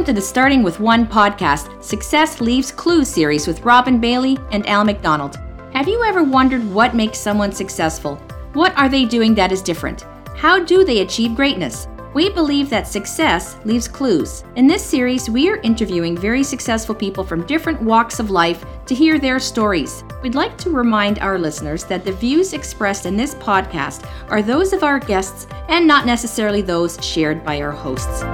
Welcome to the Starting with One podcast, Success Leaves Clues series with Robin Bailey and Al McDonald. Have you ever wondered what makes someone successful? What are they doing that is different? How do they achieve greatness? We believe that success leaves clues. In this series, we are interviewing very successful people from different walks of life to hear their stories. We'd like to remind our listeners that the views expressed in this podcast are those of our guests and not necessarily those shared by our hosts.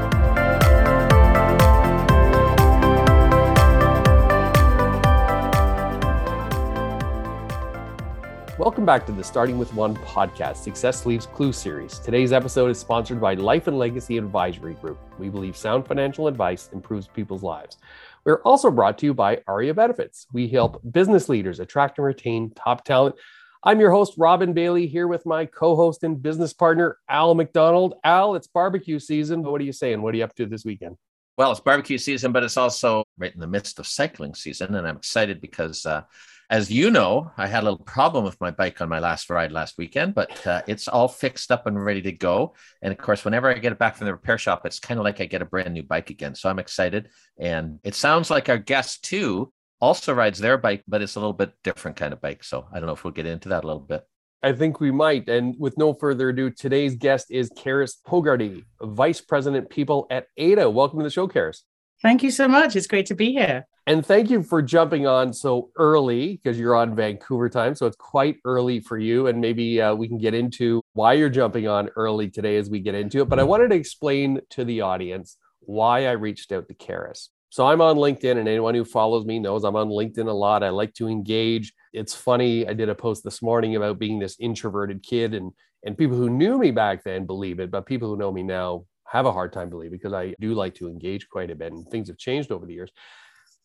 Welcome back to the Starting with One podcast, Success Leaves Clue series. Today's episode is sponsored by Life and Legacy Advisory Group. We believe sound financial advice improves people's lives. We're also brought to you by ARIA Benefits. We help business leaders attract and retain top talent. I'm your host, Robin Bailey, here with my co host and business partner, Al McDonald. Al, it's barbecue season. What are you saying? What are you up to this weekend? Well, it's barbecue season, but it's also right in the midst of cycling season. And I'm excited because uh, as you know, I had a little problem with my bike on my last ride last weekend, but uh, it's all fixed up and ready to go. And of course, whenever I get it back from the repair shop, it's kind of like I get a brand new bike again. So I'm excited. And it sounds like our guest too also rides their bike, but it's a little bit different kind of bike. So I don't know if we'll get into that a little bit. I think we might. And with no further ado, today's guest is Karis Hogarty, Vice President People at ADA. Welcome to the show, Karis. Thank you so much. It's great to be here. And thank you for jumping on so early because you're on Vancouver time. So it's quite early for you. And maybe uh, we can get into why you're jumping on early today as we get into it. But I wanted to explain to the audience why I reached out to Karis. So I'm on LinkedIn, and anyone who follows me knows I'm on LinkedIn a lot. I like to engage. It's funny. I did a post this morning about being this introverted kid, and and people who knew me back then believe it, but people who know me now have a hard time believing because I do like to engage quite a bit, and things have changed over the years.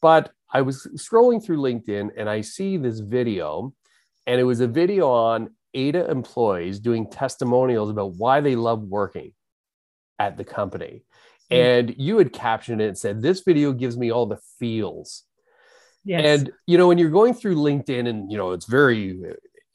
But I was scrolling through LinkedIn and I see this video, and it was a video on ADA employees doing testimonials about why they love working at the company. Mm-hmm. And you had captioned it and said, This video gives me all the feels. Yes. And, you know, when you're going through LinkedIn, and, you know, it's very,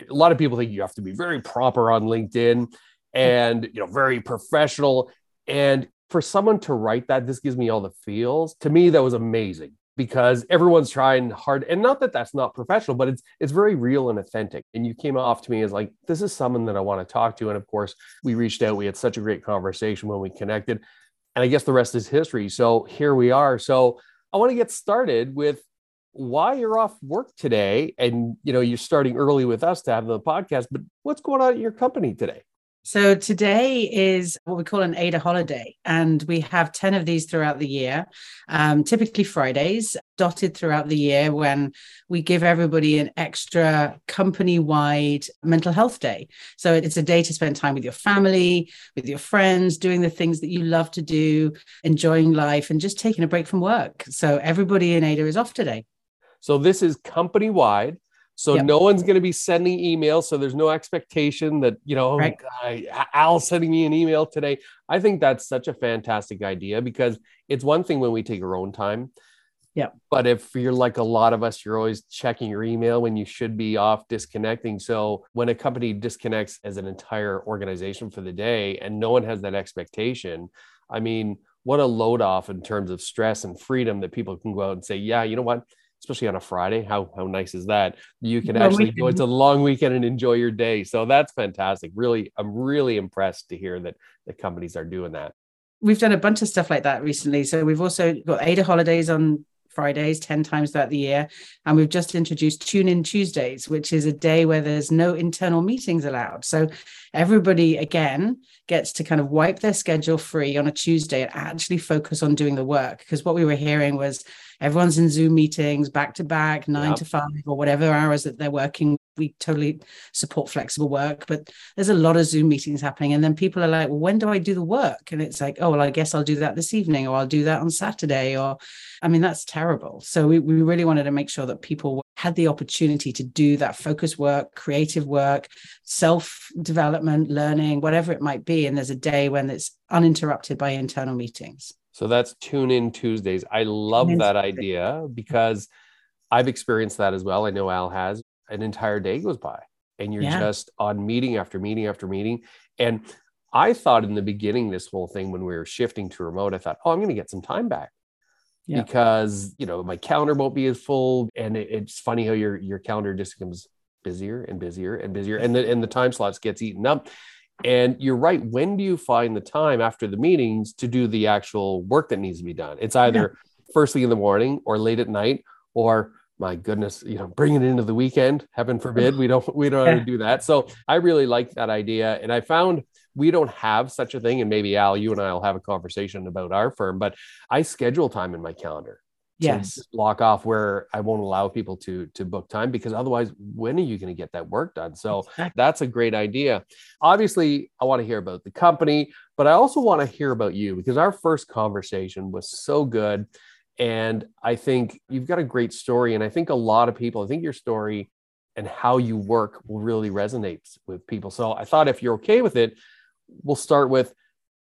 a lot of people think you have to be very proper on LinkedIn and, you know, very professional. And for someone to write that, this gives me all the feels. To me, that was amazing because everyone's trying hard and not that that's not professional but it's it's very real and authentic. And you came off to me as like this is someone that i want to talk to. And of course we reached out we had such a great conversation when we connected. And i guess the rest is history. So here we are. So i want to get started with why you're off work today. And you know you're starting early with us to have the podcast but what's going on at your company today so today is what we call an ADA holiday, and we have 10 of these throughout the year, um, typically Fridays, dotted throughout the year when we give everybody an extra company wide mental health day. So it's a day to spend time with your family, with your friends, doing the things that you love to do, enjoying life, and just taking a break from work. So everybody in ADA is off today. So this is company wide. So yep. no one's going to be sending emails. So there's no expectation that, you know, oh right. oh, Al sending me an email today. I think that's such a fantastic idea because it's one thing when we take our own time. Yeah. But if you're like a lot of us, you're always checking your email when you should be off disconnecting. So when a company disconnects as an entire organization for the day and no one has that expectation, I mean, what a load off in terms of stress and freedom that people can go out and say, yeah, you know what? Especially on a Friday. How how nice is that? You can actually go into a long weekend and enjoy your day. So that's fantastic. Really, I'm really impressed to hear that the companies are doing that. We've done a bunch of stuff like that recently. So we've also got Ada holidays on Fridays 10 times throughout the year. And we've just introduced Tune In Tuesdays, which is a day where there's no internal meetings allowed. So everybody, again, gets to kind of wipe their schedule free on a Tuesday and actually focus on doing the work. Because what we were hearing was everyone's in Zoom meetings back to back, nine yep. to five, or whatever hours that they're working. We totally support flexible work, but there's a lot of Zoom meetings happening. And then people are like, well, when do I do the work? And it's like, oh, well, I guess I'll do that this evening, or I'll do that on Saturday. Or, I mean, that's terrible. So we, we really wanted to make sure that people had the opportunity to do that focus work, creative work, self development, learning, whatever it might be. And there's a day when it's uninterrupted by internal meetings. So that's tune in Tuesdays. I love that idea because I've experienced that as well. I know Al has. An entire day goes by and you're yeah. just on meeting after meeting after meeting. And I thought in the beginning, this whole thing when we were shifting to remote, I thought, oh, I'm going to get some time back. yeah. because you know my calendar won't be as full and it, it's funny how your your calendar just becomes busier and busier and busier and the and the time slots gets eaten up and you're right when do you find the time after the meetings to do the actual work that needs to be done it's either yeah. first thing in the morning or late at night or my goodness you know bring it into the weekend heaven forbid we don't we don't yeah. do that so i really like that idea and i found we don't have such a thing and maybe al you and i will have a conversation about our firm but i schedule time in my calendar yes block off where i won't allow people to to book time because otherwise when are you going to get that work done so exactly. that's a great idea obviously i want to hear about the company but i also want to hear about you because our first conversation was so good and i think you've got a great story and i think a lot of people i think your story and how you work will really resonate with people so i thought if you're okay with it we'll start with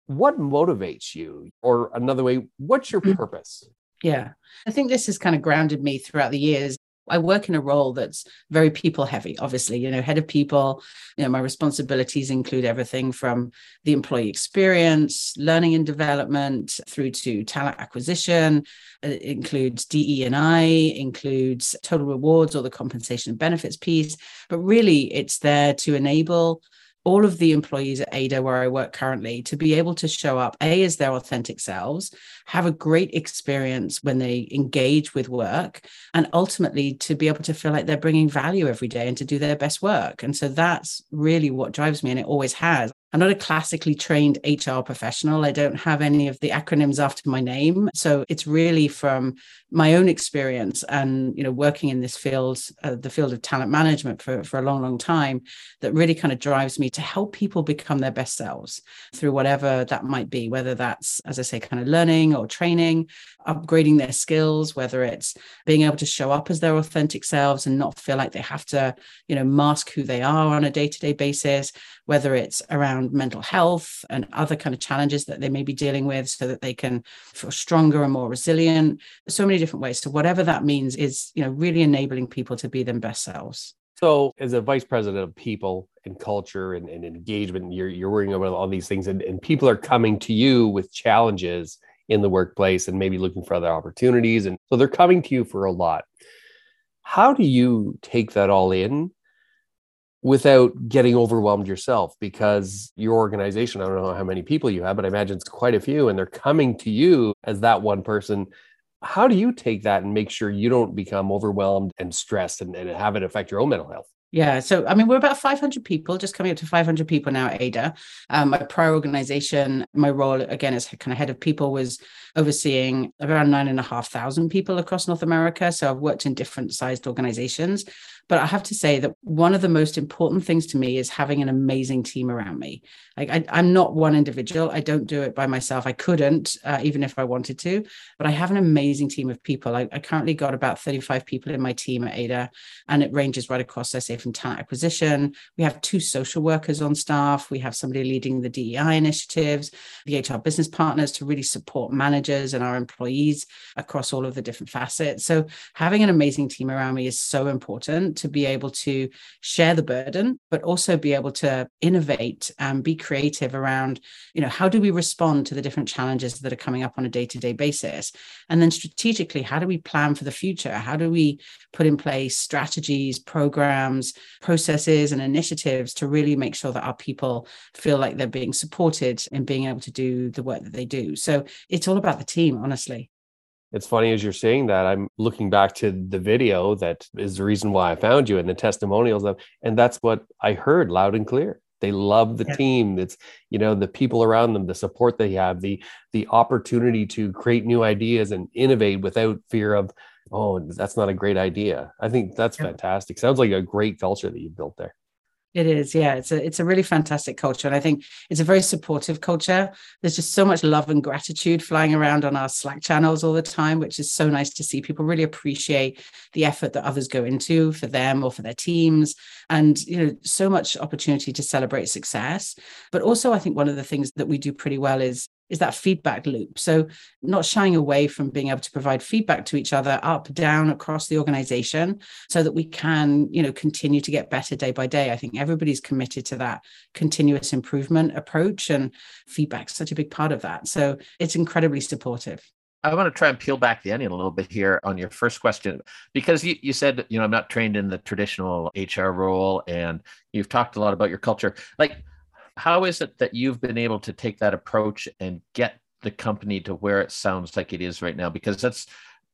what motivates you or another way what's your mm. purpose yeah. I think this has kind of grounded me throughout the years. I work in a role that's very people heavy, obviously, you know, head of people. You know, my responsibilities include everything from the employee experience, learning and development, through to talent acquisition. Uh, it includes DE and I, includes total rewards or the compensation and benefits piece. But really, it's there to enable all of the employees at Ada, where I work currently, to be able to show up, A, as their authentic selves, have a great experience when they engage with work, and ultimately to be able to feel like they're bringing value every day and to do their best work. And so that's really what drives me, and it always has. I'm not a classically trained HR professional. I don't have any of the acronyms after my name. So it's really from my own experience and, you know, working in this field, uh, the field of talent management for, for a long, long time, that really kind of drives me to help people become their best selves through whatever that might be, whether that's, as I say, kind of learning or training, upgrading their skills, whether it's being able to show up as their authentic selves and not feel like they have to, you know, mask who they are on a day to day basis, whether it's around mental health and other kind of challenges that they may be dealing with so that they can feel stronger and more resilient. So many different ways. So whatever that means is you know really enabling people to be their best selves. So as a vice president of people and culture and, and engagement you're, you're worrying about all these things and, and people are coming to you with challenges in the workplace and maybe looking for other opportunities. And so they're coming to you for a lot. How do you take that all in without getting overwhelmed yourself because your organization, I don't know how many people you have, but I imagine it's quite a few, and they're coming to you as that one person. How do you take that and make sure you don't become overwhelmed and stressed and, and have it affect your own mental health? Yeah. So, I mean, we're about 500 people, just coming up to 500 people now at ADA. Um, my prior organization, my role again as kind of head of people was overseeing around nine and a half thousand people across North America. So I've worked in different sized organizations. But I have to say that one of the most important things to me is having an amazing team around me. Like I, am not one individual. I don't do it by myself. I couldn't, uh, even if I wanted to. But I have an amazing team of people. I, I, currently got about 35 people in my team at Ada, and it ranges right across. I say from talent acquisition. We have two social workers on staff. We have somebody leading the DEI initiatives, the HR business partners to really support managers and our employees across all of the different facets. So having an amazing team around me is so important to be able to share the burden, but also be able to innovate and be creative around, you know, how do we respond to the different challenges that are coming up on a day to day basis? And then strategically, how do we plan for the future? How do we put in place strategies, programs, processes, and initiatives to really make sure that our people feel like they're being supported in being able to do the work that they do? So it's all about the team, honestly it's funny as you're saying that i'm looking back to the video that is the reason why i found you and the testimonials of and that's what i heard loud and clear. They love the yeah. team. It's you know the people around them the support they have the the opportunity to create new ideas and innovate without fear of oh that's not a great idea. I think that's yeah. fantastic. Sounds like a great culture that you've built there it is, yeah. It's a it's a really fantastic culture, and I think it's a very supportive culture. There's just so much love and gratitude flying around on our Slack channels all the time, which is so nice to see. People really appreciate the effort that others go into for them or for their teams, and you know, so much opportunity to celebrate success. But also, I think one of the things that we do pretty well is is that feedback loop. So not shying away from being able to provide feedback to each other up, down across the organization so that we can, you know, continue to get better day by day. I think everybody's committed to that continuous improvement approach and feedback's such a big part of that. So it's incredibly supportive. I want to try and peel back the onion a little bit here on your first question, because you, you said, you know, I'm not trained in the traditional HR role and you've talked a lot about your culture. Like, how is it that you've been able to take that approach and get the company to where it sounds like it is right now? Because that's,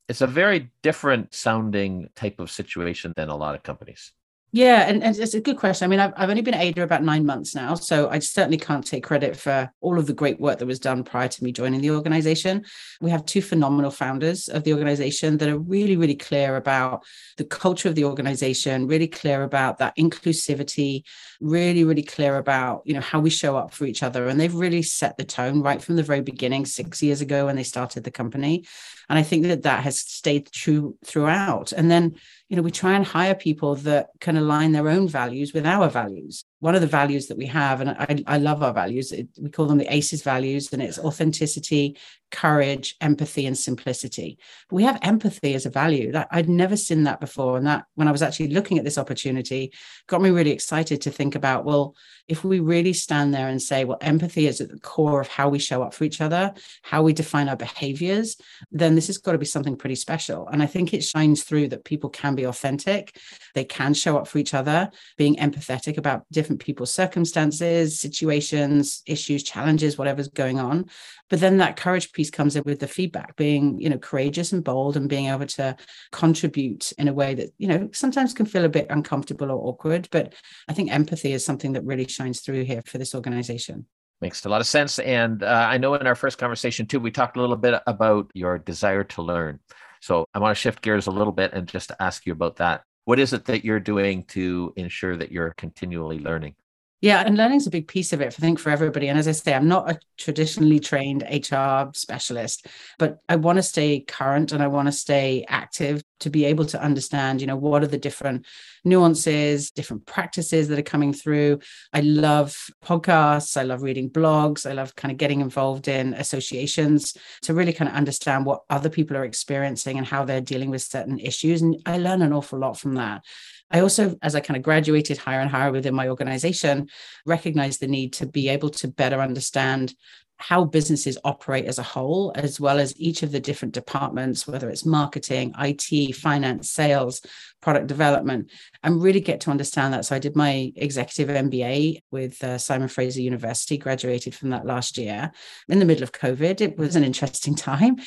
it's a very different sounding type of situation than a lot of companies. Yeah, and, and, it's a good question. I mean, I've, I've only been at Ada about nine months now, so I certainly can't take credit for all of the great work that was done prior to me joining the organization. We have two phenomenal founders of the organization that are really, really clear about the culture of the organization, really clear about that inclusivity, really, really clear about you know how we show up for each other, and they've really set the tone right from the very beginning, six years ago when they started the company, and I think that that has stayed true throughout. And then you know, we try and hire people that can align their own values with our values one of the values that we have, and I, I love our values, it, we call them the ACEs values, and it's authenticity, courage, empathy, and simplicity. We have empathy as a value. That I'd never seen that before. And that when I was actually looking at this opportunity, got me really excited to think about, well, if we really stand there and say, well, empathy is at the core of how we show up for each other, how we define our behaviors, then this has got to be something pretty special. And I think it shines through that people can be authentic, they can show up for each other, being empathetic about different different people's circumstances, situations, issues, challenges, whatever's going on. But then that courage piece comes in with the feedback, being, you know, courageous and bold and being able to contribute in a way that, you know, sometimes can feel a bit uncomfortable or awkward. But I think empathy is something that really shines through here for this organization. Makes a lot of sense. And uh, I know in our first conversation, too, we talked a little bit about your desire to learn. So I want to shift gears a little bit and just ask you about that what is it that you're doing to ensure that you're continually learning? Yeah, and learning is a big piece of it, I think, for everybody. And as I say, I'm not a traditionally trained HR specialist, but I want to stay current and I want to stay active to be able to understand, you know, what are the different nuances, different practices that are coming through. I love podcasts. I love reading blogs. I love kind of getting involved in associations to really kind of understand what other people are experiencing and how they're dealing with certain issues. And I learn an awful lot from that. I also, as I kind of graduated higher and higher within my organization, recognized the need to be able to better understand how businesses operate as a whole, as well as each of the different departments, whether it's marketing, IT, finance, sales, product development, and really get to understand that. So I did my executive MBA with uh, Simon Fraser University, graduated from that last year in the middle of COVID. It was an interesting time,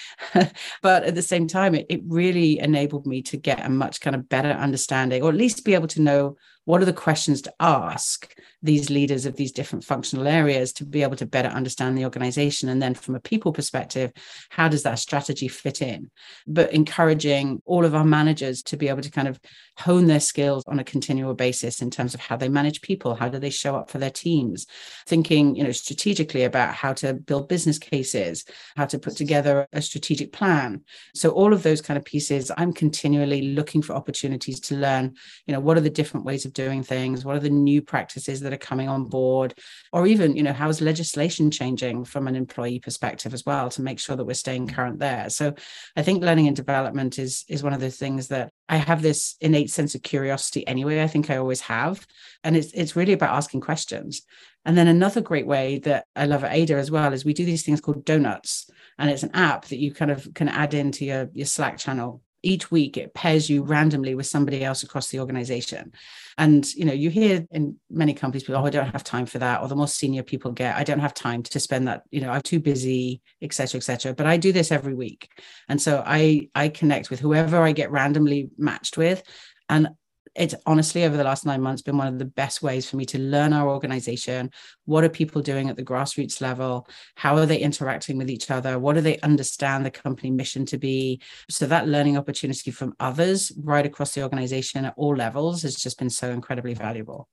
but at the same time, it, it really enabled me to get a much kind of better understanding, or at least be able to know what are the questions to ask these leaders of these different functional areas to be able to better understand the organization? And then from a people perspective how does that strategy fit in? But encouraging all of our managers to be able to kind of hone their skills on a continual basis in terms of how they manage people how do they show up for their teams? Thinking you know strategically about how to build business cases how to put together a strategic plan. So all of those kind of pieces i'm continually looking for opportunities to learn you know what are the different ways of of doing things? What are the new practices that are coming on board? Or even you know how's legislation changing from an employee perspective as well to make sure that we're staying mm. current there? So i think learning and development is is one of the things that i have this innate sense of curiosity anyway i think i always have. And it's it's really about asking questions. And then another great way that I love at Ada as well is we do these things called donuts. And it's an app that you kind of can add into your, your Slack channel each week it pairs you randomly with somebody else across the organization. And you know you hear in many companies people oh i don't have time for that or the more senior people get i don't have time to spend that you know i'm too busy etc etc but i do this every week. And so i i connect with whoever i get randomly matched with and it's honestly over the last nine months been one of the best ways for me to learn our organization. What are people doing at the grassroots level? How are they interacting with each other? What do they understand the company mission to be? So that learning opportunity from others right across the organization at all levels has just been so incredibly valuable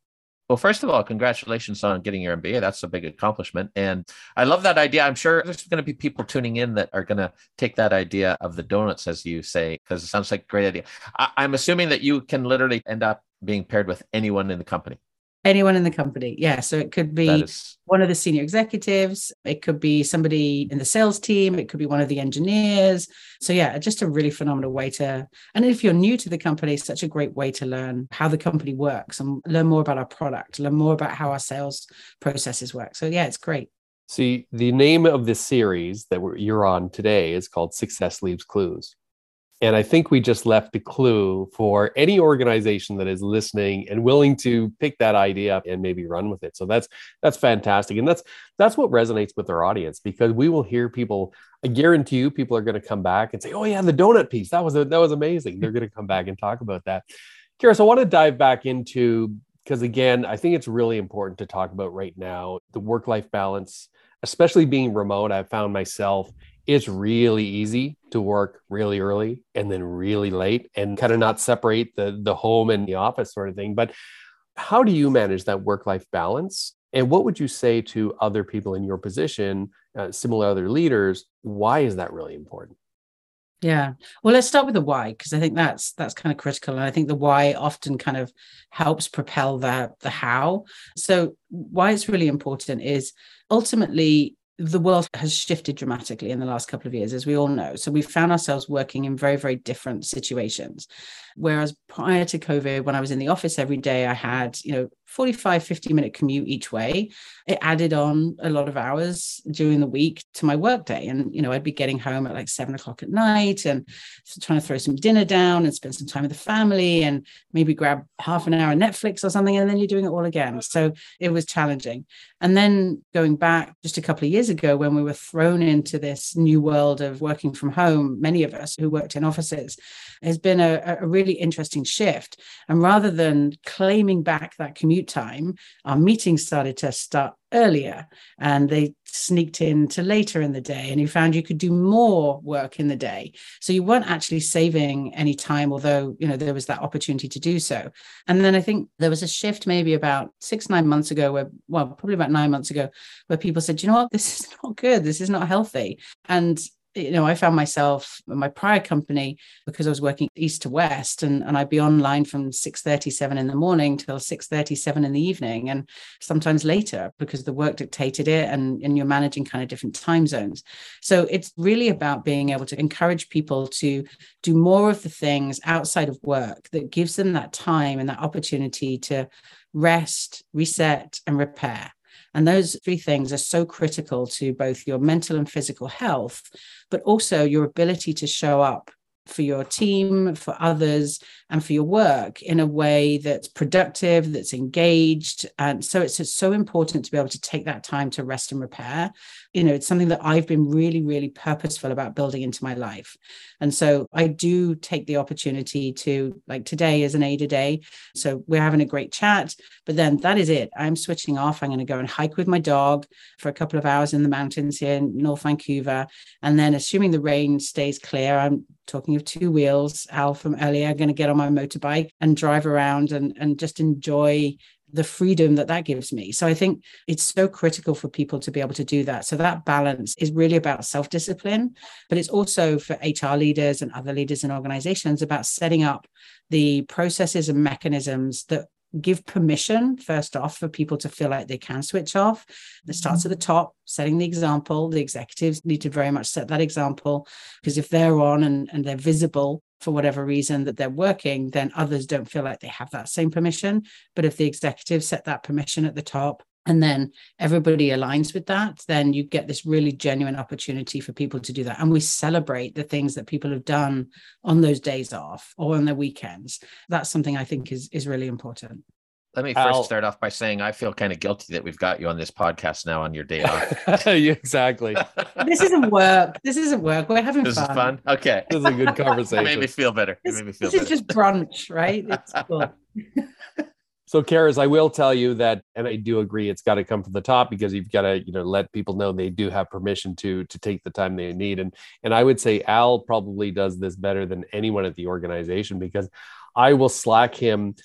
well, first of all, congratulations on getting your MBA. That's a big accomplishment. And I love that idea. I'm sure there's going to be people tuning in that are going to take that idea of the donuts, as you say, because it sounds like a great idea. I- I'm assuming that you can literally end up being paired with anyone in the company anyone in the company. Yeah so it could be is... one of the senior executives. It could be somebody in the sales team. It could be one of the engineers. So yeah just a really phenomenal way to and if you're new to the company it's such a great way to learn how the company works and learn more about our product learn more about how our sales processes work. So yeah it's great. See, the name of this series that you're on today is called Success Leaves Clues. And I think we just left the clue for any organization that is listening and willing to pick that idea up and maybe run with it. So that's that's fantastic. And that's that's what resonates with our audience because we will hear people, I guarantee you, people are going to come back and say, Oh yeah, the donut piece. That was a, that was amazing. They're going to come back and talk about that. Karis, I want to dive back into because again, I think it's really important to talk about right now the work-life balance, especially being remote. I've found myself it's really easy to work really early and then really late and kind of not separate the the home and the office sort of thing but how do you manage that work life balance and what would you say to other people in your position uh, similar other leaders why is that really important yeah. Well let's start with the why because i think that's that's kind of critical and i think the why often kind of helps propel the the how. So why it's really important is ultimately the world has shifted dramatically in the last couple of years, as we all know. So we've found ourselves working in very, very different situations. Whereas prior to COVID, when I was in the office every day, I had, you know, 45, 50 minute commute each way. It added on a lot of hours during the week to my workday. And, you know, I'd be getting home at like seven o'clock at night and trying to throw some dinner down and spend some time with the family and maybe grab half an hour of Netflix or something. And then you're doing it all again. So it was challenging. And then going back just a couple of years ago, when we were thrown into this new world of working from home, many of us who worked in offices, has been a, a really interesting shift. And rather than claiming back that commute time, our meetings started to start earlier and they sneaked in to later in the day and you found you could do more work in the day. So you weren't actually saving any time although you know there was that opportunity to do so. And then i think there was a shift maybe about six nine months ago where well probably about nine months ago where people said you know what? This is not good. This is not healthy. And you know, I found myself in my prior company because I was working east to west and, and I'd be online from 6.37 in the morning till 6.37 in the evening and sometimes later because the work dictated it and, and you're managing kind of different time zones. So it's really about being able to encourage people to do more of the things outside of work that gives them that time and that opportunity to rest, reset, and repair. And those three things are so critical to both your mental and physical health, but also your ability to show up for your team, for others, and for your work in a way that's productive, that's engaged. And so it's, so important to be able to take that time to rest and repair. You know, it's something that I've been really, really purposeful about building into my life. And so I do take the opportunity to, like today is an Ada day. So we're having a great chat, but then that is it. I'm switching off. I'm going to go and hike with my dog for a couple of hours in the mountains here in North Vancouver. And then, assuming the rain stays clear, I'm talking of two wheels, Al from earlier, going to get on my motorbike and drive around and, and just enjoy the freedom that that gives me. So I think it's so critical for people to be able to do that. So that balance is really about self discipline, but it's also for HR leaders and other leaders in organizations about setting up the processes and mechanisms that give permission first off for people to feel like they can switch off it starts at the top setting the example the executives need to very much set that example because if they're on and, and they're visible for whatever reason that they're working then others don't feel like they have that same permission. But if the executives set that permission at the top and then everybody aligns with that then you get this really genuine opportunity for people to do that. And we celebrate the things that people have done on those days off or on their weekends. That's something i think is is really important let me first Al, start off by saying I feel kind of guilty that we've got you on this podcast now on your day off. exactly. this isn't work. This isn't work. We're having this fun. This is fun. Okay. This is a good conversation. it made me feel better. This, made me feel this better. is just brunch, right? It's cool. So, Karis, I will tell you that, and I do agree, it's got to come from the top because you've got to, you know, let people know they do have permission to to take the time they need. And and I would say Al probably does this better than anyone at the organization because I will slack him,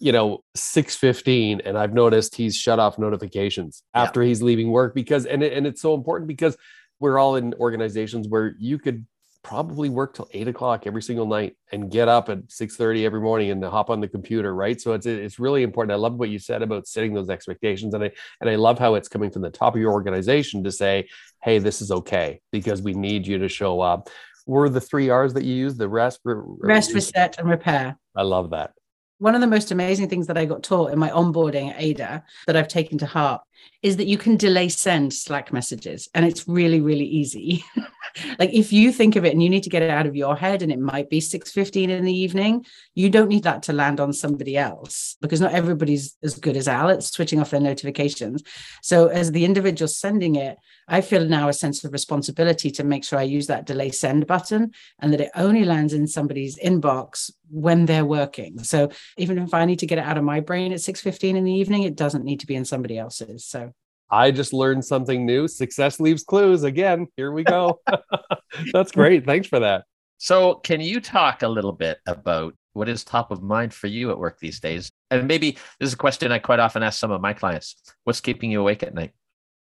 you know, six fifteen, and I've noticed he's shut off notifications yeah. after he's leaving work because, and it, and it's so important because we're all in organizations where you could probably work till eight o'clock every single night and get up at 6 30 every morning and hop on the computer right? So it's it's really important. I love what you said about setting those expectations and i and i love how it's coming from the top of your organization to say hey this is okay because we need you to show up. Were the three r's that you use the rest rest reset and repair. I love that one of the most amazing things that I got taught in my onboarding at Ada that I've taken to heart is that you can delay send Slack messages and it's really, really easy. like if you think of it and you need to get it out of your head and it might be 6.15 in the evening, you don't need that to land on somebody else because not everybody's as good as Al at switching off their notifications. So as the individual sending it, I feel now a sense of responsibility to make sure I use that delay send button and that it only lands in somebody's inbox when they're working. So even if I need to get it out of my brain at 6:15 in the evening, it doesn't need to be in somebody else's. So I just learned something new. Success leaves clues again. Here we go. That's great. Thanks for that. So, can you talk a little bit about what is top of mind for you at work these days? And maybe this is a question I quite often ask some of my clients. What's keeping you awake at night?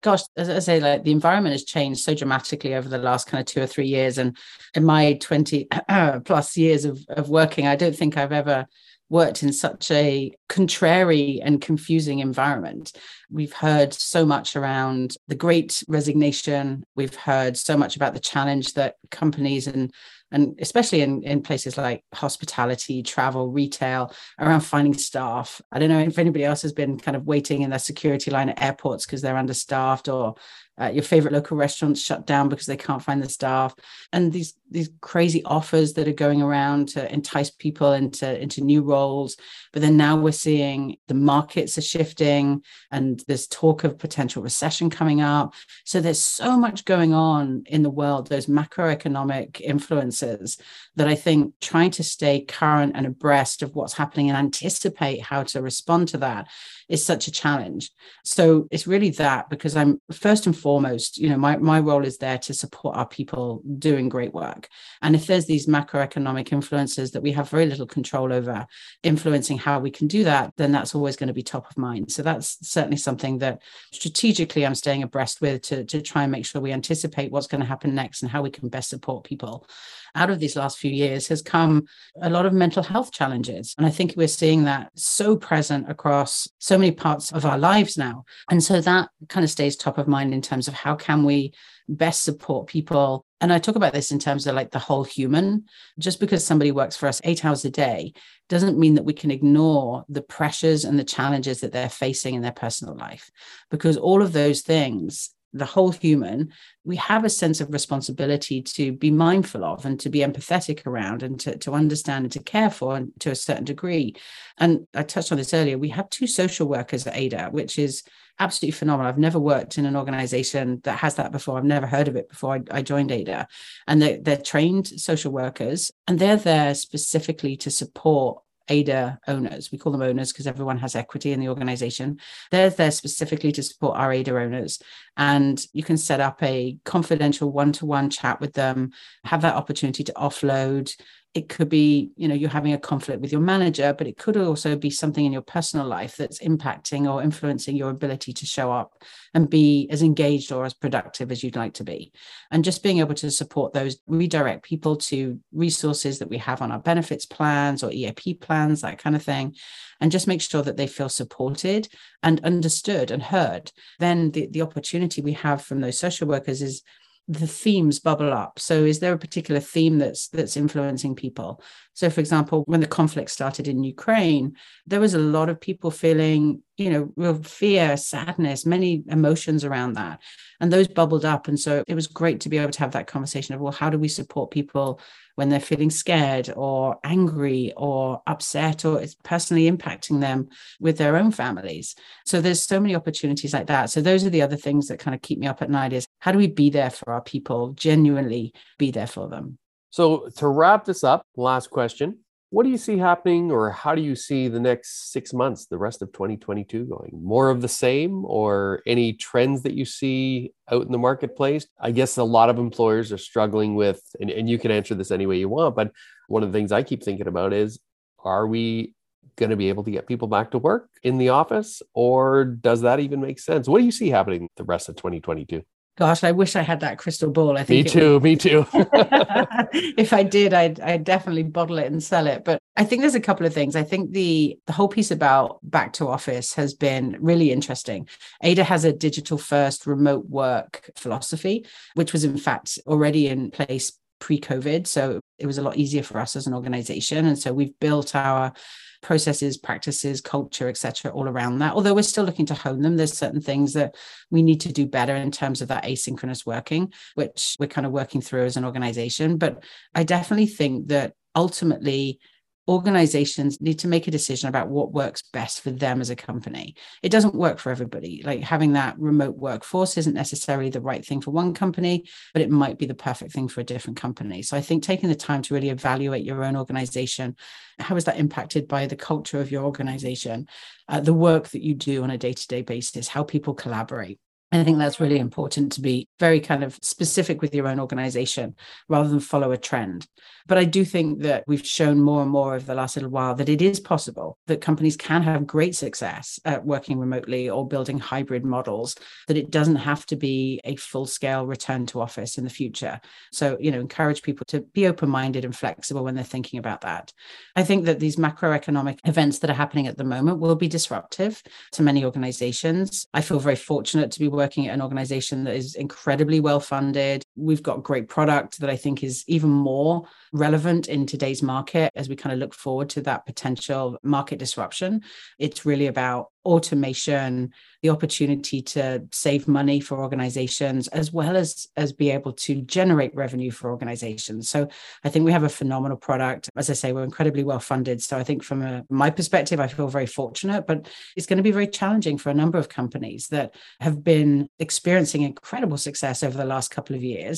Gosh, as I say, like the environment has changed so dramatically over the last kind of two or three years. And in my 20 plus years of, of working, I don't think I've ever worked in such a contrary and confusing environment. We've heard so much around the great resignation. We've heard so much about the challenge that companies and and especially in, in places like hospitality, travel, retail, around finding staff. I don't know if anybody else has been kind of waiting in their security line at airports because they're understaffed or uh, your favorite local restaurants shut down because they can't find the staff. And these these crazy offers that are going around to entice people into into new roles. But then now we're seeing the markets are shifting and there's talk of potential recession coming up. So there's so much going on in the world those macroeconomic influences that i think trying to stay current and abreast of what's happening and anticipate how to respond to that is such a challenge. So it's really that because I'm first and foremost, you know, my, my role is there to support our people doing great work. And if there's these macroeconomic influences that we have very little control over influencing how we can do that, then that's always going to be top of mind. So that's certainly something that strategically I'm staying abreast with to, to try and make sure we anticipate what's going to happen next and how we can best support people out of these last few years has come a lot of mental health challenges. And I think we're seeing that so present across so many parts of our lives now. And so that kind of stays top of mind in terms of how can we best support people and I talk about this in terms of like the whole human. Just because somebody works for us eight hours a day doesn't mean that we can ignore the pressures and the challenges that they're facing in their personal life, because all of those things the whole human, we have a sense of responsibility to be mindful of and to be empathetic around and to, to understand and to care for and to a certain degree. And I touched on this earlier. We have two social workers at ADA, which is absolutely phenomenal. I've never worked in an organization that has that before. I've never heard of it before I, I joined ADA. And they're, they're trained social workers and they're there specifically to support ADA owners. We call them owners because everyone has equity in the organization. They're there specifically to support our ADA owners. And you can set up a confidential one to one chat with them, have that opportunity to offload it could be you know you're having a conflict with your manager but it could also be something in your personal life that's impacting or influencing your ability to show up and be as engaged or as productive as you'd like to be. And just being able to support those redirect people to resources that we have on our benefits plans or eap plans that kind of thing and just make sure that they feel supported and understood and heard. Then the, the opportunity we have from those social workers is the themes bubble up. So is there a particular theme that's that's influencing people? So for example when the conflict started in ukraine there was a lot of people feeling you know real fear sadness many emotions around that and those bubbled up and so it was great to be able to have that conversation of well how do we support people when they're feeling scared or angry or upset or it's personally impacting them with their own families. So there's so many opportunities like that. So those are the other things that kind of keep me up at night is how do we be there for our people, genuinely be there for them? So to wrap this up, last question. What do you see happening, or how do you see the next six months, the rest of 2022 going? More of the same, or any trends that you see out in the marketplace? I guess a lot of employers are struggling with, and, and you can answer this any way you want, but one of the things I keep thinking about is are we going to be able to get people back to work in the office, or does that even make sense? What do you see happening the rest of 2022? Gosh, I wish I had that crystal ball. I think me too. Would... me too. if I did, I'd, I'd definitely bottle it and sell it. But I think there's a couple of things. I think the the whole piece about back to office has been really interesting. Ada has a digital first remote work philosophy, which was in fact already in place pre-COVID. So it was a lot easier for us as an organization. And so we've built our processes, practices, culture, etc., all around that. Although we're still looking to hone them, there's certain things that we need to do better in terms of that asynchronous working, which we're kind of working through as an organization. But I definitely think that ultimately organizations need to make a decision about what works best for them as a company. It doesn't work for everybody. Like having that remote workforce isn't necessarily the right thing for one company, but it might be the perfect thing for a different company. So I think taking the time to really evaluate your own organization, how is that impacted by the culture of your organization, uh, the work that you do on a day to day basis, how people collaborate. I think that's really important to be very kind of specific with your own organization rather than follow a trend. But I do think that we've shown more and more over the last little while that it is possible that companies can have great success at working remotely or building hybrid models, that it doesn't have to be a full scale return to office in the future. So, you know, encourage people to be open minded and flexible when they're thinking about that. I think that these macroeconomic events that are happening at the moment will be disruptive to many organizations. I feel very fortunate to be working at an organization that is incredibly well funded. We've got great product that I think is even more relevant in today's market as we kind of look forward to that potential market disruption. It's really about automation, the opportunity to save money for organizations, as well as, as be able to generate revenue for organizations. So I think we have a phenomenal product. As I say, we're incredibly well funded. So I think from a, my perspective, I feel very fortunate, but it's going to be very challenging for a number of companies that have been experiencing incredible success over the last couple of years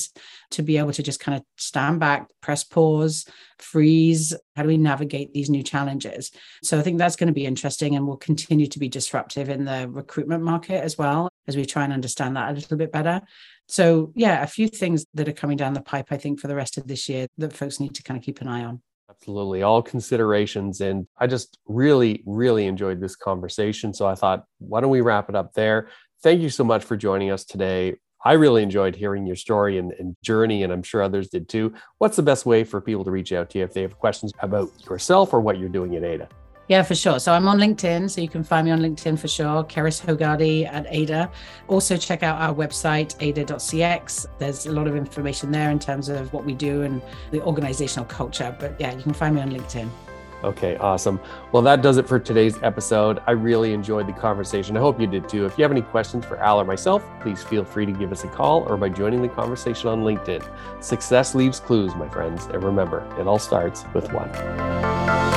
to be able to just kind of stand back, press pause, freeze. How do we navigate these new challenges? So I think that's going to be interesting and will continue to be disruptive in the recruitment market as well as we try and understand that a little bit better. So, yeah, a few things that are coming down the pipe, I think, for the rest of this year that folks need to kind of keep an eye on. Absolutely. All considerations. And I just really, really enjoyed this conversation. So I thought, why don't we wrap it up there? Thank you so much for joining us today. I really enjoyed hearing your story and, and, journey, and I'm sure others did too. What's the best way for people to reach out to you if they have questions about yourself or what you're doing at Ada? Yeah, for sure. So I'm on LinkedIn, so you can find me on LinkedIn for sure. Karis Hogarty at Ada. Also check out our website, ada.cx. There's a lot of information there in terms of what we do and the organizational culture. But yeah, you can find me on LinkedIn. Okay, awesome. Well, that does it for today's episode. I really enjoyed the conversation. I hope you did too. If you have any questions for Al or myself, please feel free to give us a call or by joining the conversation on LinkedIn. Success leaves clues, my friends. And remember, it all starts with one.